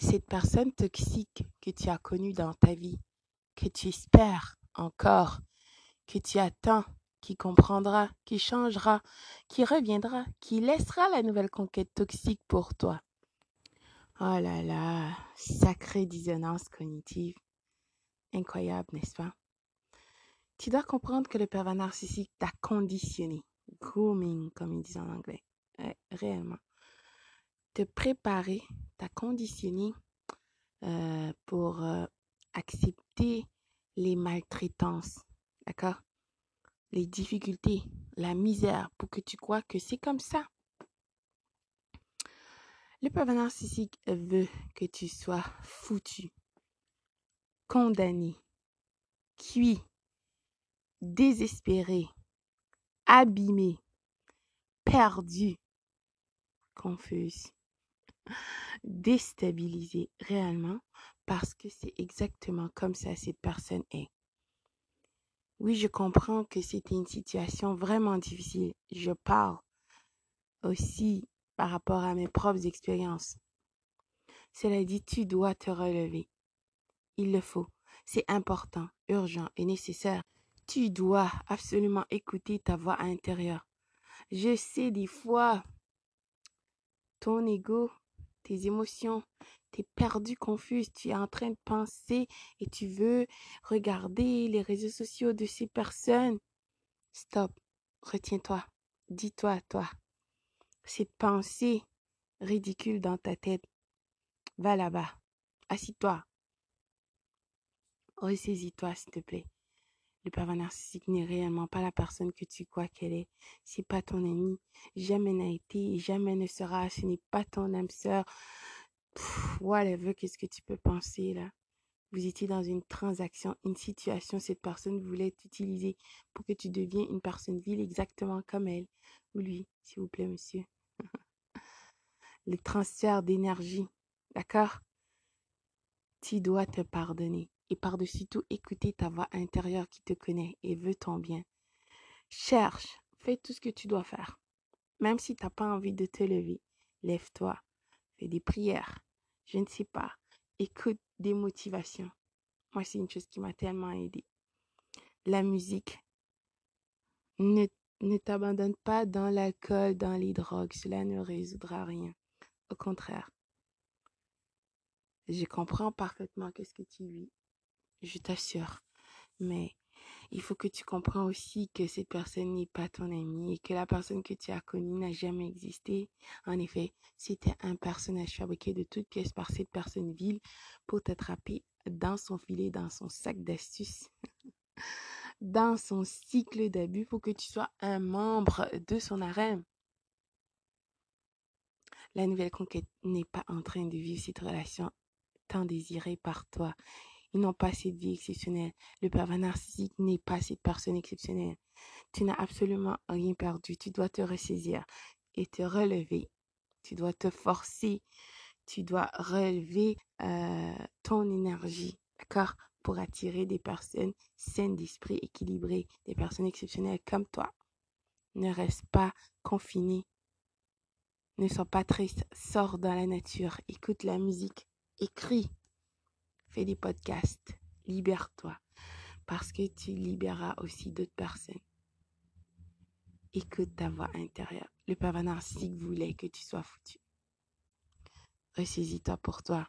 cette personne toxique que tu as connue dans ta vie, que tu espères encore, que tu attends, qui comprendra, qui changera, qui reviendra, qui laissera la nouvelle conquête toxique pour toi? Oh là là, sacrée dissonance cognitive. Incroyable, n'est-ce pas? Tu dois comprendre que le pervers narcissique t'a conditionné, grooming, comme ils disent en anglais, réellement. Te préparer, t'a conditionné euh, pour euh, accepter les maltraitances, d'accord? Les difficultés, la misère, pour que tu crois que c'est comme ça. Le pervers narcissique veut que tu sois foutu, condamné, cuit, désespéré, abîmé, perdu, confuse, déstabilisé réellement parce que c'est exactement comme ça cette personne est. Oui, je comprends que c'était une situation vraiment difficile. Je parle aussi par rapport à mes propres expériences. Cela dit, tu dois te relever. Il le faut. C'est important, urgent et nécessaire. Tu dois absolument écouter ta voix intérieure. Je sais des fois, ton ego, tes émotions, tu es perdu, confus, tu es en train de penser et tu veux regarder les réseaux sociaux de ces personnes. Stop, retiens-toi, dis-toi toi, cette pensée ridicule dans ta tête, va là-bas, assis-toi, ressaisis-toi s'il te plaît. Le pervers narcissique n'est réellement pas la personne que tu crois qu'elle est. C'est pas ton ami. Jamais n'a été et jamais ne sera. Ce n'est pas ton âme sœur. Whatever, qu'est-ce que tu peux penser là? Vous étiez dans une transaction, une situation, cette personne voulait t'utiliser pour que tu deviennes une personne vile exactement comme elle ou lui, s'il vous plaît, monsieur le transfert d'énergie. D'accord? Tu dois te pardonner et par-dessus tout écouter ta voix intérieure qui te connaît et veut ton bien. Cherche, fais tout ce que tu dois faire. Même si tu n'as pas envie de te lever, lève-toi, fais des prières, je ne sais pas, écoute des motivations. Moi, c'est une chose qui m'a tellement aidé. La musique. Ne, ne t'abandonne pas dans l'alcool, dans les drogues, cela ne résoudra rien. Au contraire, je comprends parfaitement qu'est-ce que tu vis, je t'assure. Mais il faut que tu comprends aussi que cette personne n'est pas ton ami et que la personne que tu as connue n'a jamais existé. En effet, c'était un personnage fabriqué de toutes pièces par cette personne vile pour t'attraper dans son filet, dans son sac d'astuces, dans son cycle d'abus pour que tu sois un membre de son harem. La nouvelle conquête n'est pas en train de vivre cette relation tant désirée par toi. Ils n'ont pas cette vie exceptionnelle. Le pervers narcissique n'est pas cette personne exceptionnelle. Tu n'as absolument rien perdu. Tu dois te ressaisir et te relever. Tu dois te forcer. Tu dois relever euh, ton énergie, d'accord Pour attirer des personnes saines d'esprit, équilibrées, des personnes exceptionnelles comme toi. Ne reste pas confiné ne sois pas triste, sors dans la nature, écoute la musique, écris, fais des podcasts, libère-toi, parce que tu libéreras aussi d'autres personnes. Écoute ta voix intérieure. Le pervers narcissique voulait que tu sois foutu. Ressaisis-toi pour toi.